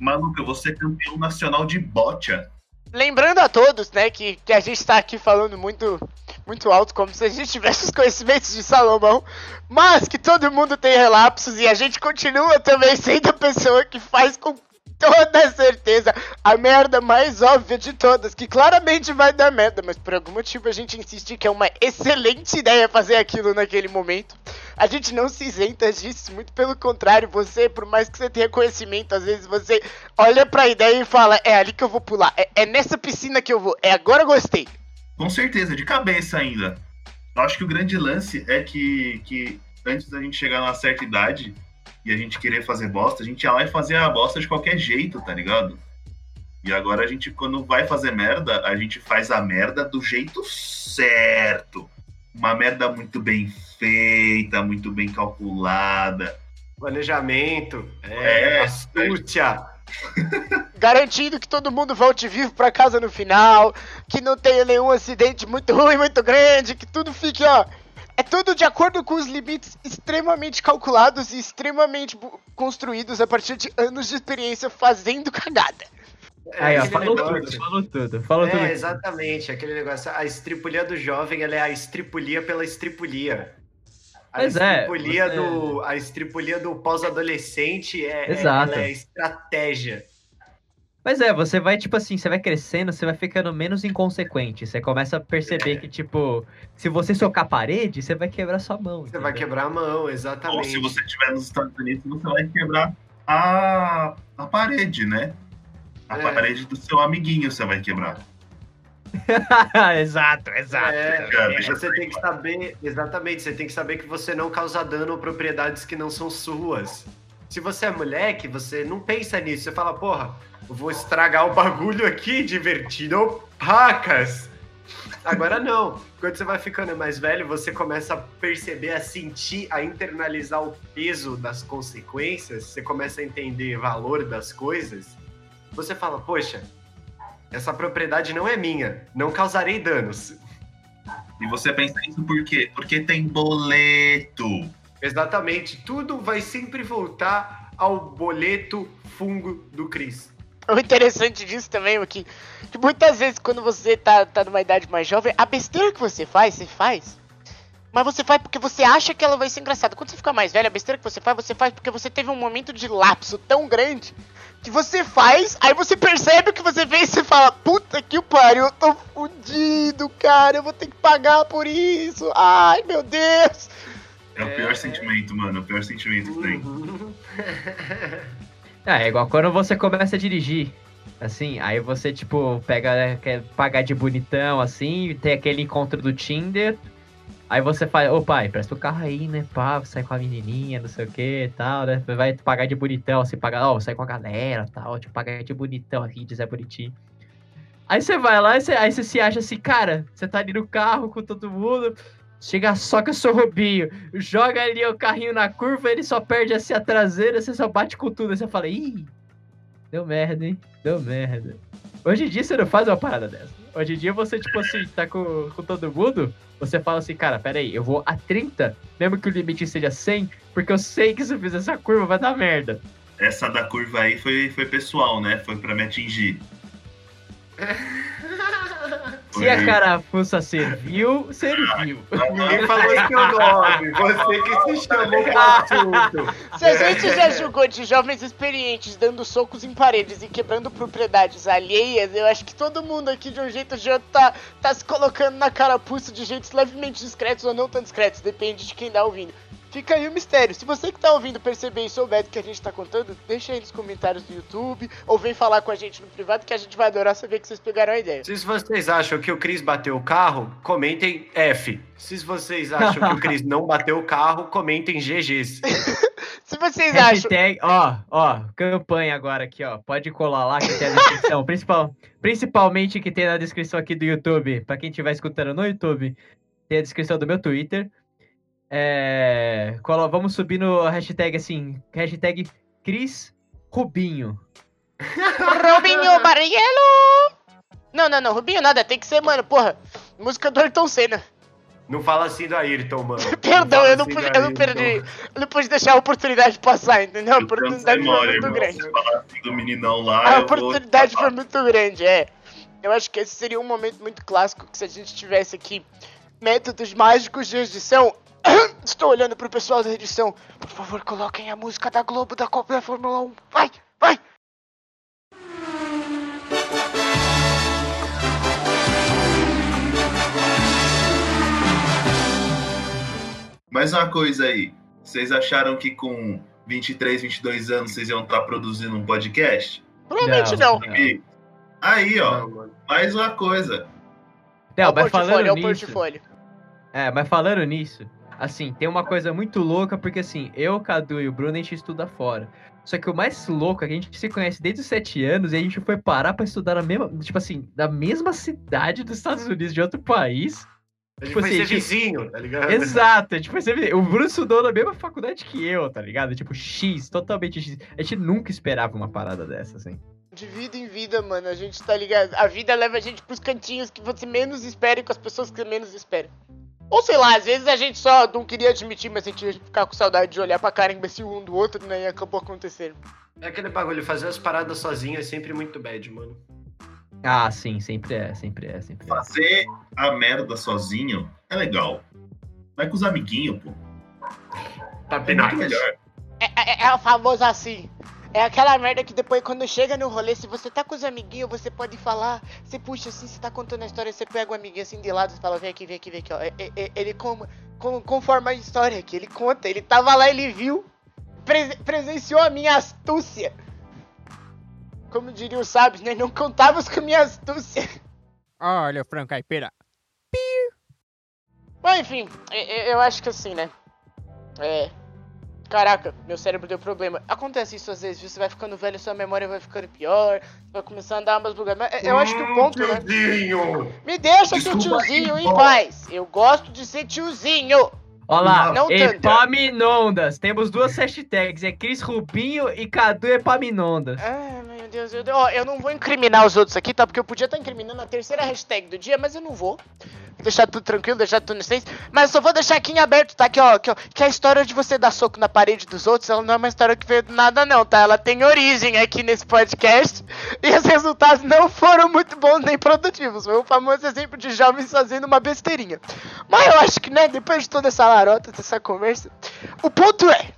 Maluca, você é campeão nacional de bocha. Lembrando a todos, né, que, que a gente tá aqui falando muito, muito alto, como se a gente tivesse os conhecimentos de Salomão, mas que todo mundo tem relapsos e a gente continua também sendo a pessoa que faz com toda certeza a merda mais óbvia de todas, que claramente vai dar merda, mas por algum motivo a gente insiste que é uma excelente ideia fazer aquilo naquele momento. A gente não se isenta disso, muito pelo contrário, você, por mais que você tenha conhecimento, às vezes você olha pra ideia e fala, é ali que eu vou pular, é, é nessa piscina que eu vou, é agora gostei. Com certeza, de cabeça ainda. Eu acho que o grande lance é que, que antes da gente chegar numa certa idade e a gente querer fazer bosta, a gente ia lá e fazia a bosta de qualquer jeito, tá ligado? E agora a gente, quando vai fazer merda, a gente faz a merda do jeito certo. Uma merda muito bem feita, muito bem calculada. Planejamento, É, é, astúcia. Garantindo que todo mundo volte vivo pra casa no final, que não tenha nenhum acidente muito ruim, muito grande, que tudo fique, ó, É tudo de acordo com os limites extremamente calculados e extremamente construídos a partir de anos de experiência fazendo cagada. É Aí, ó, aquele falou negócio. tudo, falou tudo, falou tudo. É, exatamente, aquele negócio. A estripulia do jovem, ela é a estripulia pela estripulia. A Pois é, estripulia você- do a estripulia do pós-adolescente é, é- Exato. ela é estratégia. Mas é, você vai, tipo assim, você vai crescendo, você vai ficando menos inconsequente. Você começa a perceber É. que, tipo, se você socar a parede, você vai quebrar sua mão. Você vai entendeu? quebrar a mão, Ou exatamente. se você estiver nos Estados Unidos, você vai quebrar a, a parede, né? A É. parede do seu amiguinho você vai quebrar. exato, exato. É, é, você tem que saber, exatamente, você tem que saber que você não causa dano a propriedades que não são suas. Se você é moleque, você não pensa nisso, você fala, porra, vou estragar o bagulho aqui, divertido pacas. Agora não. Quando você vai ficando mais velho, você começa a perceber, a sentir, a internalizar o peso das consequências, você começa a entender o valor das coisas. Você fala, poxa, essa propriedade não é minha, não causarei danos. E você pensa isso por quê? Porque tem boleto. Exatamente, tudo vai sempre voltar ao boleto fungo do Cris. O interessante disso também é que, que muitas vezes quando você tá, tá numa idade mais jovem, a besteira que você faz, você faz. Mas você faz porque você acha que ela vai ser engraçada. Quando você fica mais velho, a besteira que você faz, você faz porque você teve um momento de lapso tão grande que você faz, aí você percebe o que você fez e você fala, puta que pariu, eu tô fudido, cara, eu vou ter que pagar por isso. Ai, meu Deus. É o É, pior é. sentimento, mano. O pior sentimento que tem. Uhum. É, é igual quando você começa a dirigir. Assim, aí você, tipo, pega, né, quer pagar de bonitão, assim, tem aquele encontro do Tinder. Aí você faz, ô pai, presta o carro aí, né, pá, sai com a menininha, não sei o que e tal, né? Vai pagar de bonitão, assim, pagar, ó, sai com a galera tal, tipo, pagar de bonitão aqui, dizer bonitinho. Aí você vai lá, e você, aí você se acha assim, cara, você tá ali no carro com todo mundo, chega só com o seu robinho, joga ali o carrinho na curva, ele só perde assim a traseira, você só bate com tudo, aí você fala, ih, deu merda, hein, deu merda. Hoje em dia você não faz uma parada dessa. Hoje em dia você, tipo assim, tá com, com todo mundo, você fala assim, cara, pera aí, eu vou a 30, mesmo que o limite seja 100, porque eu sei que se eu fizer essa curva vai dar merda. Essa da curva aí foi, foi pessoal, né? Foi pra me atingir. Se a carafuça serviu, serviu. Ninguém falou seu nome, você que se chamou pro assunto. Se a gente já julgou de jovens experientes dando socos em paredes e quebrando propriedades alheias, eu acho que todo mundo aqui de um jeito ou de outro tá, tá se colocando na carapuça de jeitos levemente discretos ou não tão discretos, depende de quem tá ouvindo. Fica aí o mistério. Se você que tá ouvindo perceber e souber do que a gente tá contando, deixa aí nos comentários do YouTube ou vem falar com a gente no privado que a gente vai adorar saber que vocês pegaram a ideia. Se vocês acham que o Cris bateu o carro, comentem F. Se vocês acham que o Cris não bateu o carro, comentem GGs. Se vocês acham. Hashtag, ó, ó, campanha agora aqui, ó. Pode colar lá que tem a descrição. principal, principalmente que tem na descrição aqui do YouTube. Pra quem estiver escutando no YouTube, tem a descrição do meu Twitter. É, vamos subir no hashtag assim, hashtag Cris Rubinho. Rubinho Barrichello! Não, não, não, Rubinho nada, tem que ser, mano, porra. Música do Ayrton Senna. Não fala assim do Ayrton, mano. Perdão, fala eu não, assim pude, eu não perdi. Eu não pude deixar a oportunidade passar, entendeu? A oportunidade foi muito irmão. grande. Se falar assim do meninão lá, A vou... oportunidade foi muito grande, é. Eu acho que esse seria um momento muito clássico que se a gente tivesse aqui métodos mágicos de edição. Estou olhando pro pessoal da edição. Por favor, coloquem a música da Globo da Copa da Fórmula 1. Vai, vai! Mais uma coisa aí. Vocês acharam que com 23, 22 anos vocês iam estar produzindo um podcast? Provavelmente não. E aí, ó, Não, mais uma coisa. É Não, o mas portfólio, falando é o nisso, portfólio. É, mas falando nisso, assim, tem uma coisa muito louca, porque assim, eu, o Cadu e o Bruno, a gente estuda fora. Só que o mais louco é que a gente se conhece desde os sete anos e a gente foi parar pra estudar na mesma, tipo assim, na mesma cidade dos Estados Unidos, de outro país. A gente Tipo vai assim, ser gente- vizinho, tá ligado? Exato, tipo, você vê, o Bruno estudou na mesma faculdade que eu, tá ligado? Tipo, X, totalmente X. A gente nunca esperava uma parada dessa, assim. De vida em vida, mano, a gente tá ligado. A vida leva a gente pros cantinhos que você menos espera e com as pessoas que você menos espera. Ou sei lá, às vezes a gente só não queria admitir, mas a gente ia ficar com saudade de olhar pra cara imbecil um do outro, né? E acabou acontecendo. É aquele bagulho, fazer as paradas sozinho é sempre muito bad, mano. Ah, sim, sempre é, sempre é, sempre é. Fazer a merda sozinho é legal. Vai com os amiguinhos, pô. Tá É muito melhor. É, é, é o famoso assim. É aquela merda que depois, quando chega no rolê, se você tá com os amiguinhos, você pode falar. Você puxa assim, você tá contando a história, você pega o amiguinho assim de lado e fala: vem aqui, vem aqui, vem aqui, ó. Ele com, com, conforma a história aqui, ele conta, ele tava lá, ele viu, prese- presenciou a minha astúcia. Como diriam os sábios, né? Não contavas com a minha astúcia. Olha o frango caipira. Bom, enfim, eu acho que assim, né? É. Caraca, meu cérebro deu problema. Acontece isso às vezes? Você vai ficando velho, sua memória vai ficando pior, vai começar a andar umas lugares. Mas eu acho que o ponto, né? Tiozinho! Me deixa ser Desculpa aí, tiozinho em pô. paz. Eu gosto de ser tiozinho. Olha lá, Não. Epaminondas. Temos duas hashtags, é Cris Rubinho e Cadu Epaminondas. Ah, meu Deus, eu, ó, eu não vou incriminar os outros aqui, tá? Porque eu podia estar incriminando a terceira hashtag do dia, mas eu não vou. Vou deixar tudo tranquilo, deixar tudo no senso. Mas eu só vou deixar aqui em aberto, tá? Aqui, ó, aqui, ó. Que a história de você dar soco na parede dos outros, ela não é uma história que veio do nada, não, tá? Ela tem origem aqui nesse podcast. E os resultados não foram muito bons nem produtivos. Foi o famoso exemplo de jovens fazendo uma besteirinha. Mas eu acho que, né, depois de toda essa larota, dessa conversa, o ponto é.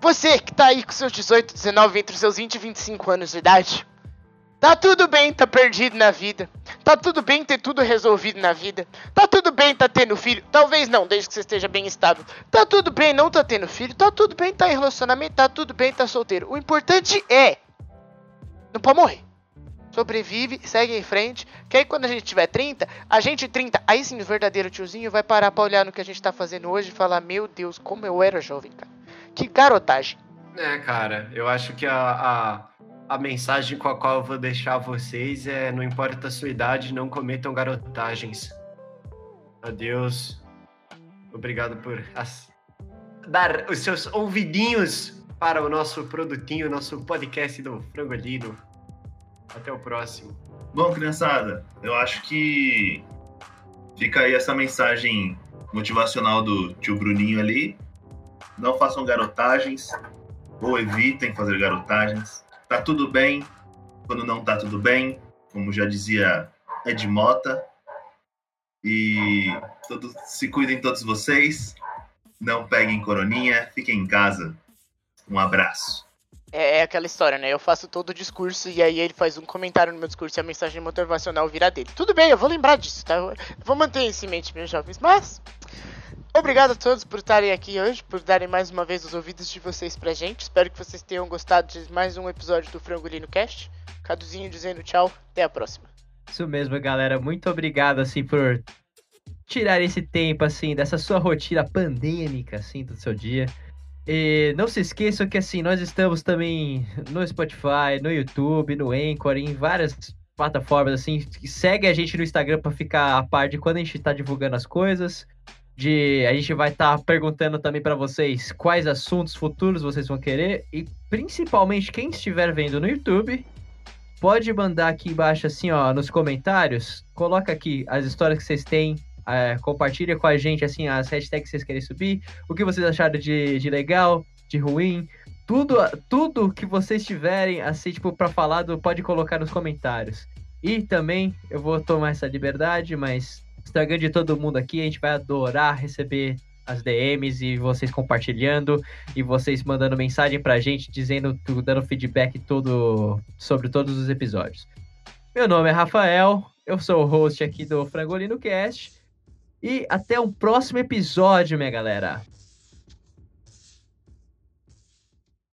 Você que tá aí com seus 18, 19, entre os seus 20 e 25 anos de idade, tá tudo bem tá perdido na vida. Tá tudo bem ter tudo resolvido na vida. Tá tudo bem tá tendo filho. Talvez não, desde que você esteja bem estável. Tá tudo bem não tá tendo filho. Tá tudo bem tá em relacionamento. Tá tudo bem tá solteiro. O importante é. Não pode morrer. Sobrevive, segue em frente. Que aí quando a gente tiver 30, a gente 30, aí sim o verdadeiro tiozinho vai parar pra olhar no que a gente tá fazendo hoje e falar: Meu Deus, como eu era jovem, cara. Que garotagem. É, cara, eu acho que a, a, a mensagem com a qual eu vou deixar vocês é: não importa a sua idade, não cometam garotagens. Adeus. Obrigado por as- dar os seus ouvidinhos para o nosso produtinho, nosso podcast do Frangolino. Até o próximo. Bom, criançada, eu acho que fica aí essa mensagem motivacional do tio Bruninho ali. Não façam garotagens ou evitem fazer garotagens. Tá tudo bem quando não tá tudo bem, como já dizia Ed Mota. E se cuidem todos vocês. Não peguem coroninha, fiquem em casa. Um abraço. É, é aquela história, né? Eu faço todo o discurso e aí ele faz um comentário no meu discurso e a mensagem motivacional vira dele. Tudo bem, eu vou lembrar disso, tá? Eu vou manter isso em mente, meus jovens. Mas, obrigado a todos por estarem aqui hoje, por darem mais uma vez os ouvidos de vocês pra gente. Espero que vocês tenham gostado de mais um episódio do Frangolino Cast. Caduzinho dizendo tchau, até a próxima. Isso mesmo, galera. Muito obrigado, assim, por tirar esse tempo, assim, dessa sua rotina pandêmica, assim, do seu dia. E não se esqueçam que, assim, nós estamos também no Spotify, no YouTube, no Anchor, em várias plataformas, assim. Segue a gente no Instagram para ficar a par de quando a gente tá divulgando as coisas. De, a gente vai estar perguntando também para vocês quais assuntos futuros vocês vão querer. E principalmente quem estiver vendo no YouTube, pode mandar aqui embaixo, assim, ó, nos comentários. Coloca aqui as histórias que vocês têm. é, compartilha com a gente, assim, as hashtags que vocês querem subir. O que vocês acharam de, de legal, de ruim. Tudo, tudo que vocês tiverem, assim, tipo, pra falar, pode colocar nos comentários. E também, eu vou tomar essa liberdade, mas Instagram de todo mundo aqui, a gente vai adorar receber as DMs e vocês compartilhando e vocês mandando mensagem pra gente, dizendo, dando feedback todo sobre todos os episódios. Meu nome é Rafael, eu sou o host aqui do Frangolino Cast. E até um próximo episódio, minha galera.